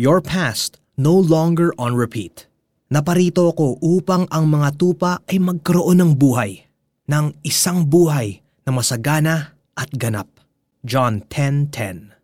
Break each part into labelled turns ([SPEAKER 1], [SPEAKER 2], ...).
[SPEAKER 1] Your past no longer on repeat. Naparito ako upang ang mga tupa ay magkaroon ng buhay, ng isang buhay na masagana at ganap. John 10.10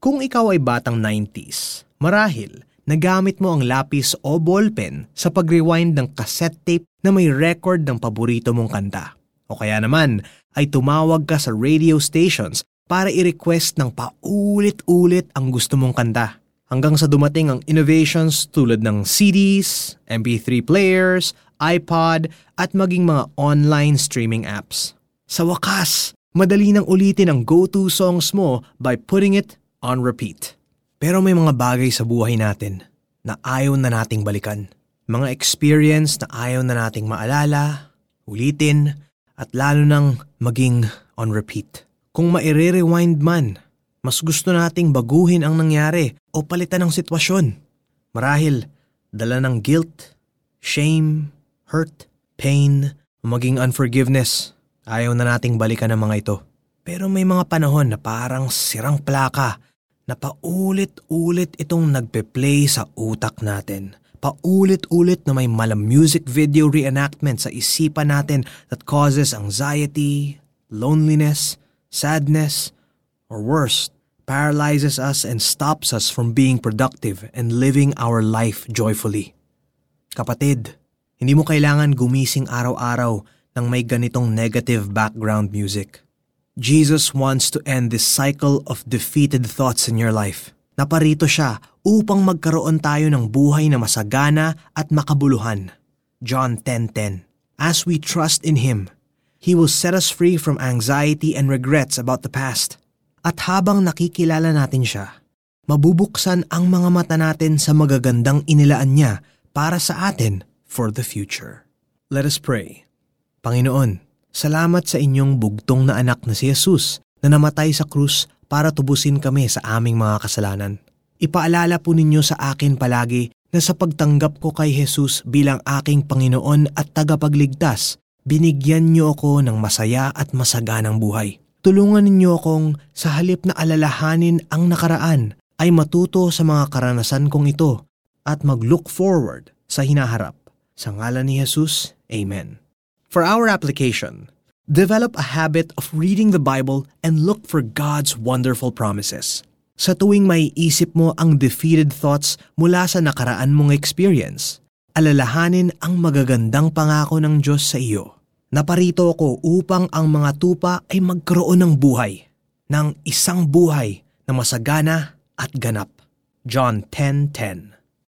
[SPEAKER 1] Kung ikaw ay batang 90s, marahil nagamit mo ang lapis o ballpen sa pag-rewind ng cassette tape na may record ng paborito mong kanta. O kaya naman ay tumawag ka sa radio stations para i-request ng paulit-ulit ang gusto mong kanta. Hanggang sa dumating ang innovations tulad ng CDs, MP3 players, iPod at maging mga online streaming apps. Sa wakas, madali nang ulitin ang go-to songs mo by putting it on repeat. Pero may mga bagay sa buhay natin na ayaw na nating balikan. Mga experience na ayaw na nating maalala, ulitin, at lalo nang maging on repeat. Kung maire-rewind man, mas gusto nating baguhin ang nangyari o palitan ang sitwasyon. Marahil, dala ng guilt, shame, hurt, pain, maging unforgiveness. Ayaw na nating balikan ang mga ito. Pero may mga panahon na parang sirang plaka na paulit-ulit itong nagpe-play sa utak natin. Paulit-ulit na may malam music video reenactment sa isipan natin that causes anxiety, loneliness, sadness, or worse, paralyzes us and stops us from being productive and living our life joyfully. Kapatid, hindi mo kailangan gumising araw-araw ng may ganitong negative background music. Jesus wants to end this cycle of defeated thoughts in your life. Naparito siya upang magkaroon tayo ng buhay na masagana at makabuluhan. John 10.10 As we trust in Him, He will set us free from anxiety and regrets about the past. At habang nakikilala natin siya, mabubuksan ang mga mata natin sa magagandang inilaan niya para sa atin for the future. Let us pray. Panginoon, Salamat sa inyong bugtong na anak na si Jesus na namatay sa krus para tubusin kami sa aming mga kasalanan. Ipaalala po ninyo sa akin palagi na sa pagtanggap ko kay Jesus bilang aking Panginoon at tagapagligtas, binigyan niyo ako ng masaya at masaganang buhay. Tulungan ninyo akong sa halip na alalahanin ang nakaraan ay matuto sa mga karanasan kong ito at mag-look forward sa hinaharap. Sa ngalan ni Jesus, Amen. For our application, develop a habit of reading the Bible and look for God's wonderful promises. Sa tuwing may isip mo ang defeated thoughts mula sa nakaraan mong experience, alalahanin ang magagandang pangako ng Diyos sa iyo. Naparito ako upang ang mga tupa ay magkaroon ng buhay, ng isang buhay na masagana at ganap. John 10.10